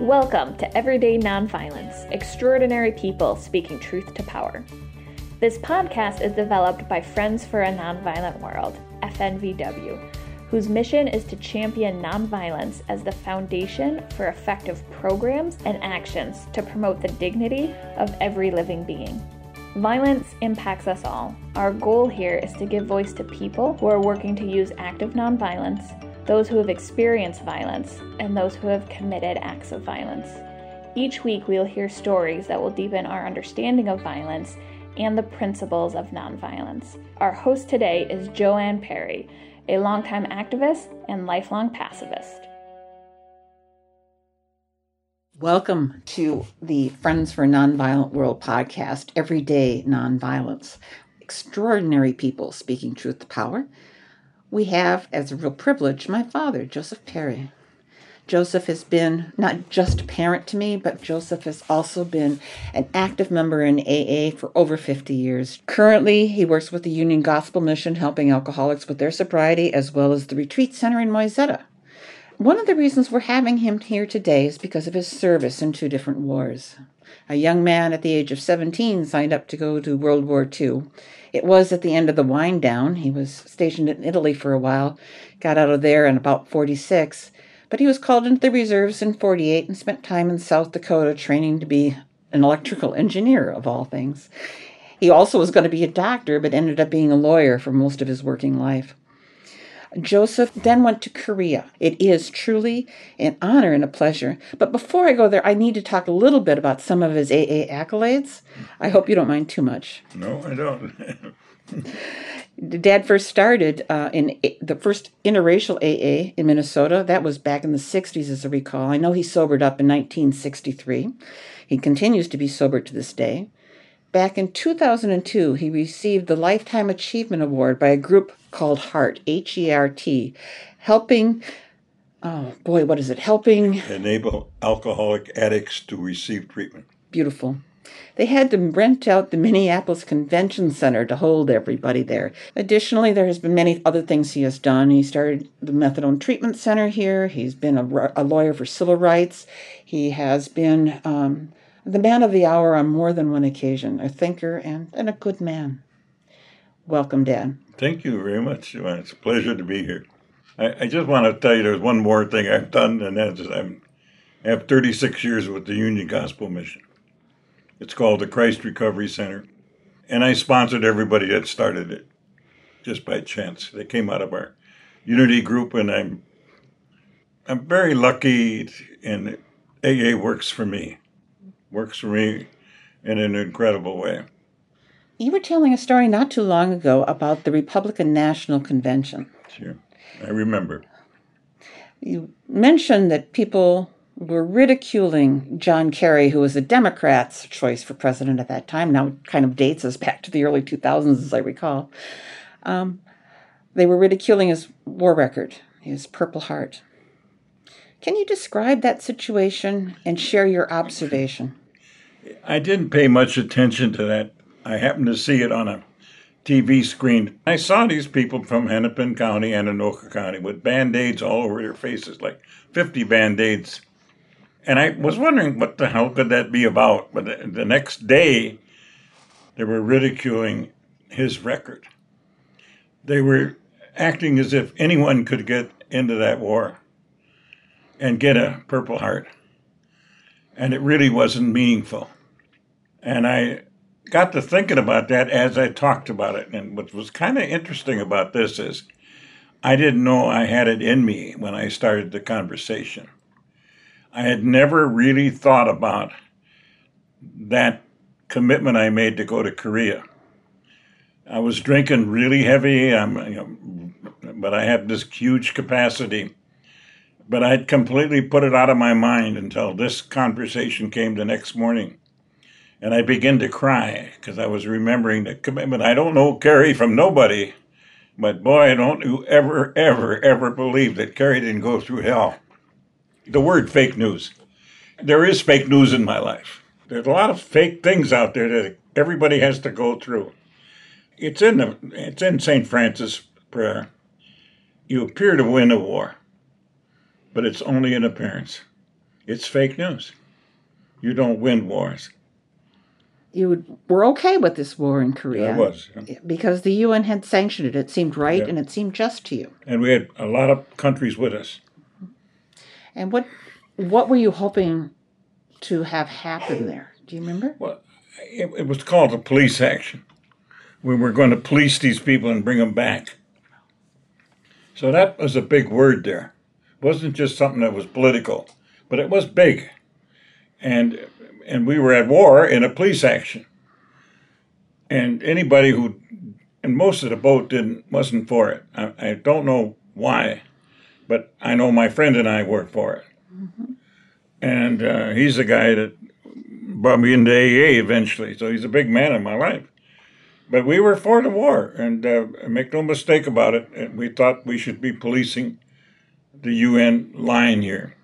Welcome to Everyday Nonviolence Extraordinary People Speaking Truth to Power. This podcast is developed by Friends for a Nonviolent World, FNVW, whose mission is to champion nonviolence as the foundation for effective programs and actions to promote the dignity of every living being. Violence impacts us all. Our goal here is to give voice to people who are working to use active nonviolence those who have experienced violence, and those who have committed acts of violence. Each week, we'll hear stories that will deepen our understanding of violence and the principles of nonviolence. Our host today is Joanne Perry, a longtime activist and lifelong pacifist. Welcome to the Friends for Nonviolent World podcast, Everyday Nonviolence. Extraordinary people speaking truth to power we have, as a real privilege, my father, Joseph Perry. Joseph has been not just a parent to me, but Joseph has also been an active member in AA for over 50 years. Currently, he works with the Union Gospel Mission helping alcoholics with their sobriety, as well as the Retreat Center in Wayzata. One of the reasons we're having him here today is because of his service in two different wars. A young man at the age of 17 signed up to go to World War II it was at the end of the wind down. He was stationed in Italy for a while, got out of there in about 46, but he was called into the reserves in 48 and spent time in South Dakota training to be an electrical engineer, of all things. He also was going to be a doctor, but ended up being a lawyer for most of his working life. Joseph then went to Korea. It is truly an honor and a pleasure. But before I go there, I need to talk a little bit about some of his AA accolades. I hope you don't mind too much. No, I don't. Dad first started uh, in the first interracial AA in Minnesota. That was back in the 60s, as I recall. I know he sobered up in 1963. He continues to be sober to this day. Back in 2002, he received the Lifetime Achievement Award by a group called HEART, H E R T, helping, oh boy, what is it? Helping enable alcoholic addicts to receive treatment. Beautiful. They had to rent out the Minneapolis Convention Center to hold everybody there. Additionally, there has been many other things he has done. He started the Methadone Treatment Center here. He's been a, a lawyer for civil rights. He has been um, the man of the hour on more than one occasion, a thinker and, and a good man. Welcome, Dad. Thank you very much, It's a pleasure to be here. I, I just want to tell you there's one more thing I've done, and that's I'm, I have 36 years with the Union Gospel Mission. It's called the Christ Recovery Center, and I sponsored everybody that started it just by chance. They came out of our unity group, and I'm I'm very lucky, and AA works for me works for me in an incredible way. You were telling a story not too long ago about the Republican National Convention. Sure, I remember. You mentioned that people were ridiculing John Kerry, who was the Democrats' choice for president at that time. Now, kind of dates us back to the early 2000s, as I recall. Um, they were ridiculing his war record, his Purple Heart. Can you describe that situation and share your observation? I didn't pay much attention to that. I happened to see it on a TV screen. I saw these people from Hennepin County and Anoka County with band aids all over their faces, like 50 band aids. And I was wondering what the hell could that be about. But the next day, they were ridiculing his record. They were acting as if anyone could get into that war and get a Purple Heart. And it really wasn't meaningful. And I got to thinking about that as I talked about it. And what was kind of interesting about this is I didn't know I had it in me when I started the conversation. I had never really thought about that commitment I made to go to Korea. I was drinking really heavy, I'm, you know, but I had this huge capacity but I'd completely put it out of my mind until this conversation came the next morning. And I began to cry because I was remembering the commitment. I don't know Kerry from nobody, but boy, don't you ever, ever, ever believe that Kerry didn't go through hell. The word fake news. There is fake news in my life. There's a lot of fake things out there that everybody has to go through. It's in the it's in St. Francis prayer. You appear to win a war, but it's only an appearance. It's fake news. You don't win wars. You were okay with this war in Korea. I was. yeah. Because the UN had sanctioned it. It seemed right Yeah. and it seemed just to you. And we had a lot of countries with us. And what what were you hoping to have happen there? Do you remember? Well, it, it was called a police action. We were going to police these people and bring them back. So that was a big word there. It wasn't just something that was political, but it was big. And and we were at war in a police action. And anybody who and most of the boat didn't wasn't for it. I, I don't know why, but I know my friend and I work for it. And uh, he's the guy that brought me into AA eventually. So he's a big man in my life. But we were for the war, and uh, make no mistake about it. We thought we should be policing the UN line here.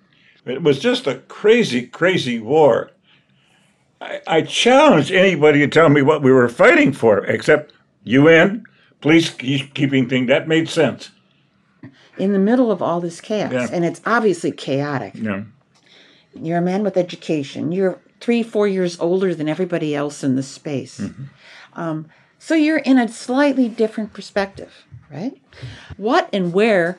It was just a crazy, crazy war. I, I challenge anybody to tell me what we were fighting for, except UN, police keeping thing. That made sense. In the middle of all this chaos, Yeah. and it's obviously chaotic. Yeah. You're a man with education. You're three, four years older than everybody else in the space. Um, so you're in a slightly different perspective, right? What and where,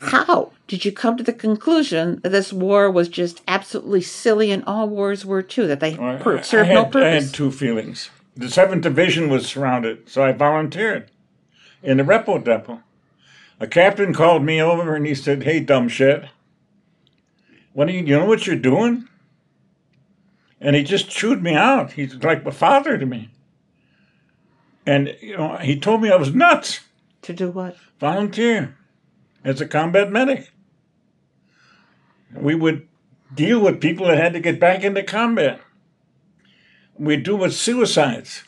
how did you come to the conclusion that this war was just absolutely silly and all wars were too, that they per- I- served I no had, I had two feelings. The 7th Division was surrounded, so I volunteered in the repo depot. A captain called me over and he said, Hey, dumb shit, what do you, you know what you're doing? And he just chewed me out. He's like a father to me. And, you know, he told me I was nuts. to do what? Volunteer as a combat medic. We would deal with people that had to get back into combat. We'd do with suicides.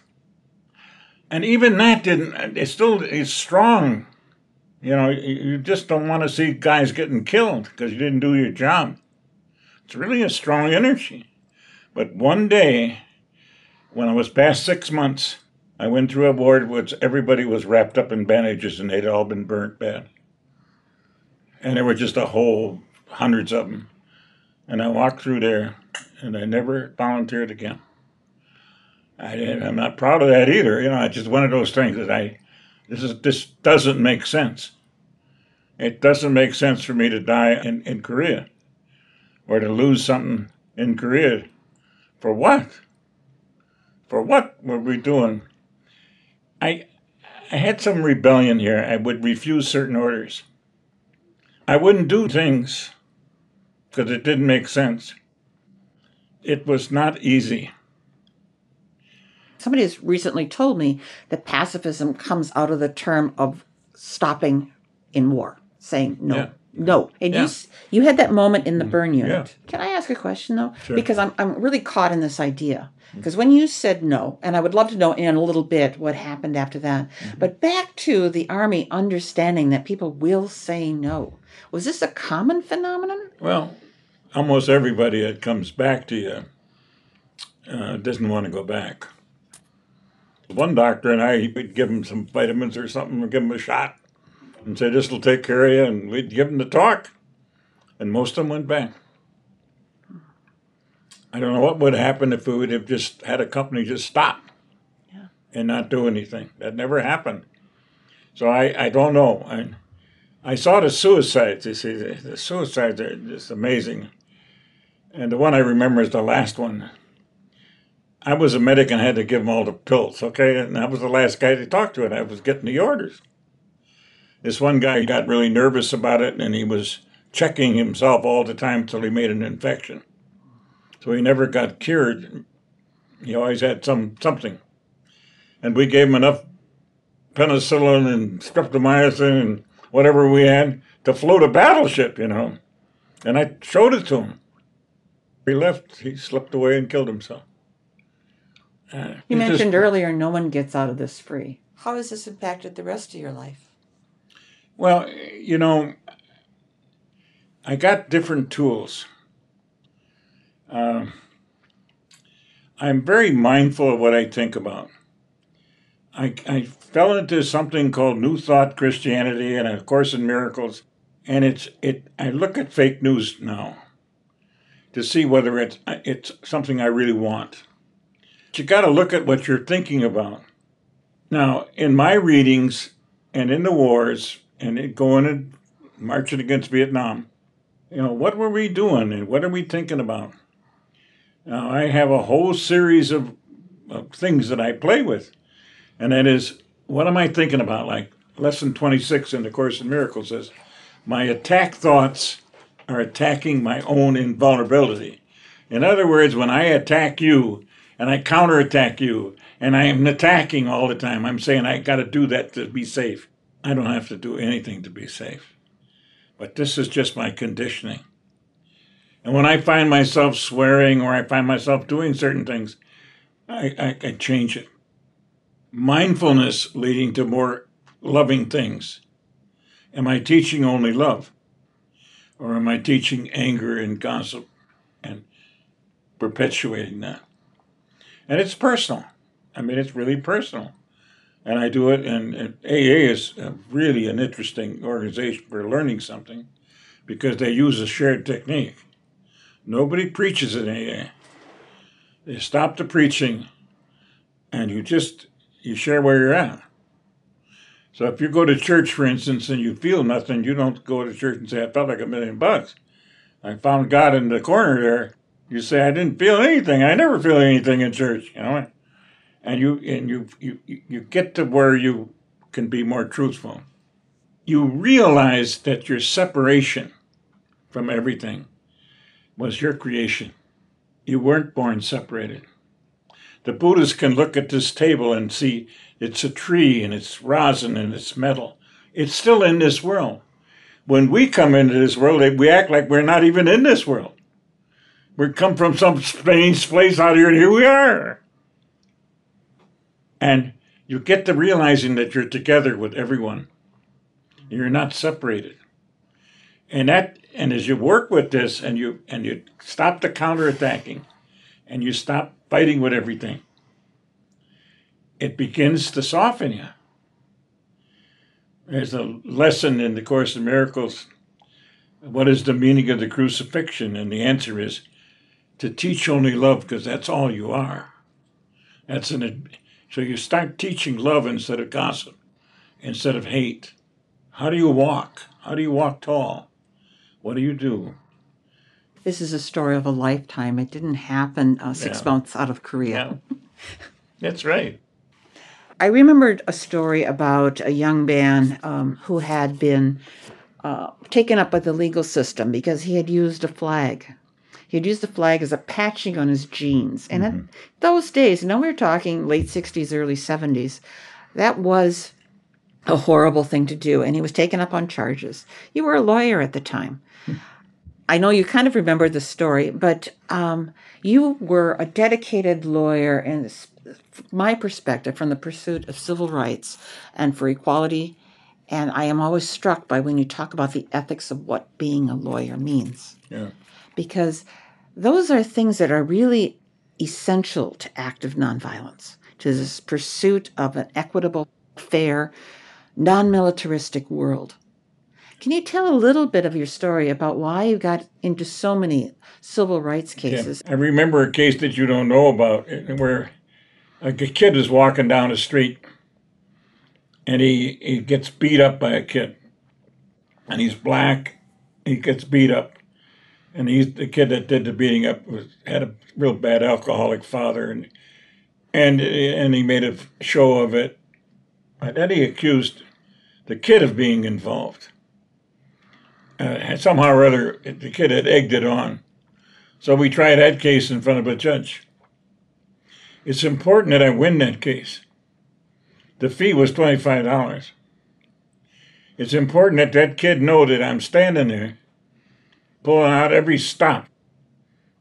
And even that didn't, it still is strong. You know, you just don't want to see guys getting killed because you didn't do your job. It's really a strong energy. But one day, when I was past six months, I went through a ward which everybody was wrapped up in bandages and they'd all been burnt bad. And there were just a whole hundreds of them. And I walked through there and I never volunteered again. I, I'm not proud of that either. You know, it's just one of those things that I, this is this doesn't make sense. It doesn't make sense for me to die in, in Korea or to lose something in Korea. For what? For what were we doing? I I had some rebellion here. I would refuse certain orders. I wouldn't do things because it didn't make sense. It was not easy. Somebody has recently told me that pacifism comes out of the term of stopping in war, saying no, Yeah. no. And you Yeah. s- you had that moment in the mm. burn unit. yeah. Can I ask a question though? Sure. Because I'm I'm really caught in this idea. Mm. Because when you said no, and I would love to know in a little bit what happened after that, mm-hmm. but back to the army understanding that people will say no. Was this a common phenomenon? Well, almost everybody that comes back to you uh, doesn't want to go back. One doctor and I we'd give him some vitamins or something, or give him a shot, and say this will take care of you, and we'd give him the talk, and most of them went back. I don't know what would happen if we would have just had a company just stop and not do anything. That never happened. So I, I don't know. I, I saw the suicides. You see, the, the suicides are just amazing. And the one I remember is the last one. I was a medic and had to give them all the pills, okay? And I was the last guy to talk to it. I was getting the orders. This one guy got really nervous about it and he was checking himself all the time until he made an infection. So he never got cured. He always had some something. And we gave him enough penicillin and streptomycin and whatever we had to float a battleship, you know. And I showed it to him. He left, he slipped away and killed himself. Uh, You he just- mentioned earlier no one gets out of this free. How has this impacted the rest of your life? Well, you know, I got different tools. Uh, I'm very mindful of what I think about. I, I fell into something called New Thought Christianity and A Course in Miracles, and it's it. I look at fake news now to see whether it's it's something I really want. You got to look at what you're thinking about. Now, in my readings and in the wars and going and marching against Vietnam, you know, what were we doing and what are we thinking about? Now, I have a whole series of, of things that I play with, and that is, what am I thinking about? Like lesson 26 in the Course in Miracles says, my attack thoughts are attacking my own invulnerability. In other words, when I attack you and I counterattack you and I am attacking all the time, I'm saying I got to do that to be safe. I don't have to do anything to be safe. But this is just my conditioning. And when I find myself swearing or I find myself doing certain things, I, I, I change it. Mindfulness leading to more loving things. Am I teaching only love? Or am I teaching anger and gossip and perpetuating that? And it's personal. I mean, it's really personal. And I do it, and, and AA is really an interesting organization for learning something because they use a shared technique. Nobody preaches in AA. They stop the preaching and you just you share where you're at. So if you go to church, for instance, and you feel nothing, you don't go to church and say, I felt like a million bucks. I found God in the corner there. You say, I didn't feel anything. I never feel anything in church, you know. And you and you you you get to where you can be more truthful. You realize that your separation from everything was your creation. You weren't born separated. The Buddhists can look at this table and see it's a tree and it's rosin and it's metal. It's still in this world. When we come into this world, we act like we're not even in this world. We come from some strange place out here, and here we are. And you get to realizing that you're together with everyone. You're not separated. And that and as you work with this and you and you stop the counterattacking and you stop fighting with everything, it begins to soften you. There's a lesson in the Course in Miracles. What is the meaning of the crucifixion? And the answer is to teach only love because that's all you are. That's an so you start teaching love instead of gossip, instead of hate. How do you walk? How do you walk tall? What do you do? This is a story of a lifetime. It didn't happen uh, six yeah. months out of Korea. Yeah. That's right. I remembered a story about a young man um, who had been uh, taken up by the legal system because he had used a flag. He had used the flag as a patching on his jeans. And mm-hmm. those days, now we're talking late 60s, early 70s, that was a horrible thing to do. And he was taken up on charges. You were a lawyer at the time. I know you kind of remember the story, but um, you were a dedicated lawyer, and my perspective, from the pursuit of civil rights and for equality. And I am always struck by when you talk about the ethics of what being a lawyer means. Yeah. Because those are things that are really essential to active nonviolence, to this pursuit of an equitable, fair, non militaristic world. Can you tell a little bit of your story about why you got into so many civil rights cases? Yeah. I remember a case that you don't know about eh, where a kid is walking down the street and he, he gets beat up by a kid. And he's black. He gets beat up. And he's the kid that did the beating up was had a real bad alcoholic father and and and he made a show of it. And then he accused the kid of being involved uh, somehow or other, the kid had egged it on. So we tried that case in front of a judge. It's important that I win that case. The fee was $25. It's important that that kid know that I'm standing there, pulling out every stop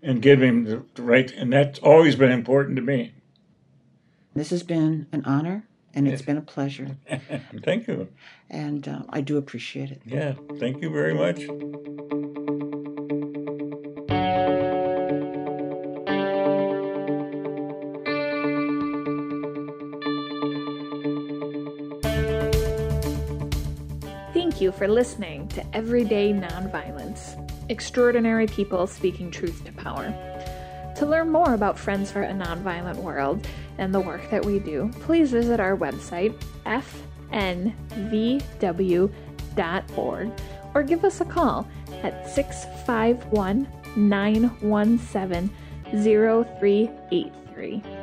and giving him the right. And that's always been important to me. This has been an honor and it's been a pleasure. thank you. And uh, I do appreciate it. Yeah, thank you very much. Thank you for listening to Everyday Nonviolence. Extraordinary People Speaking Truth to Power. To learn more about Friends for a Nonviolent World and the work that we do, please visit our website, fnvw.org, or give us a call at 651 917 0383.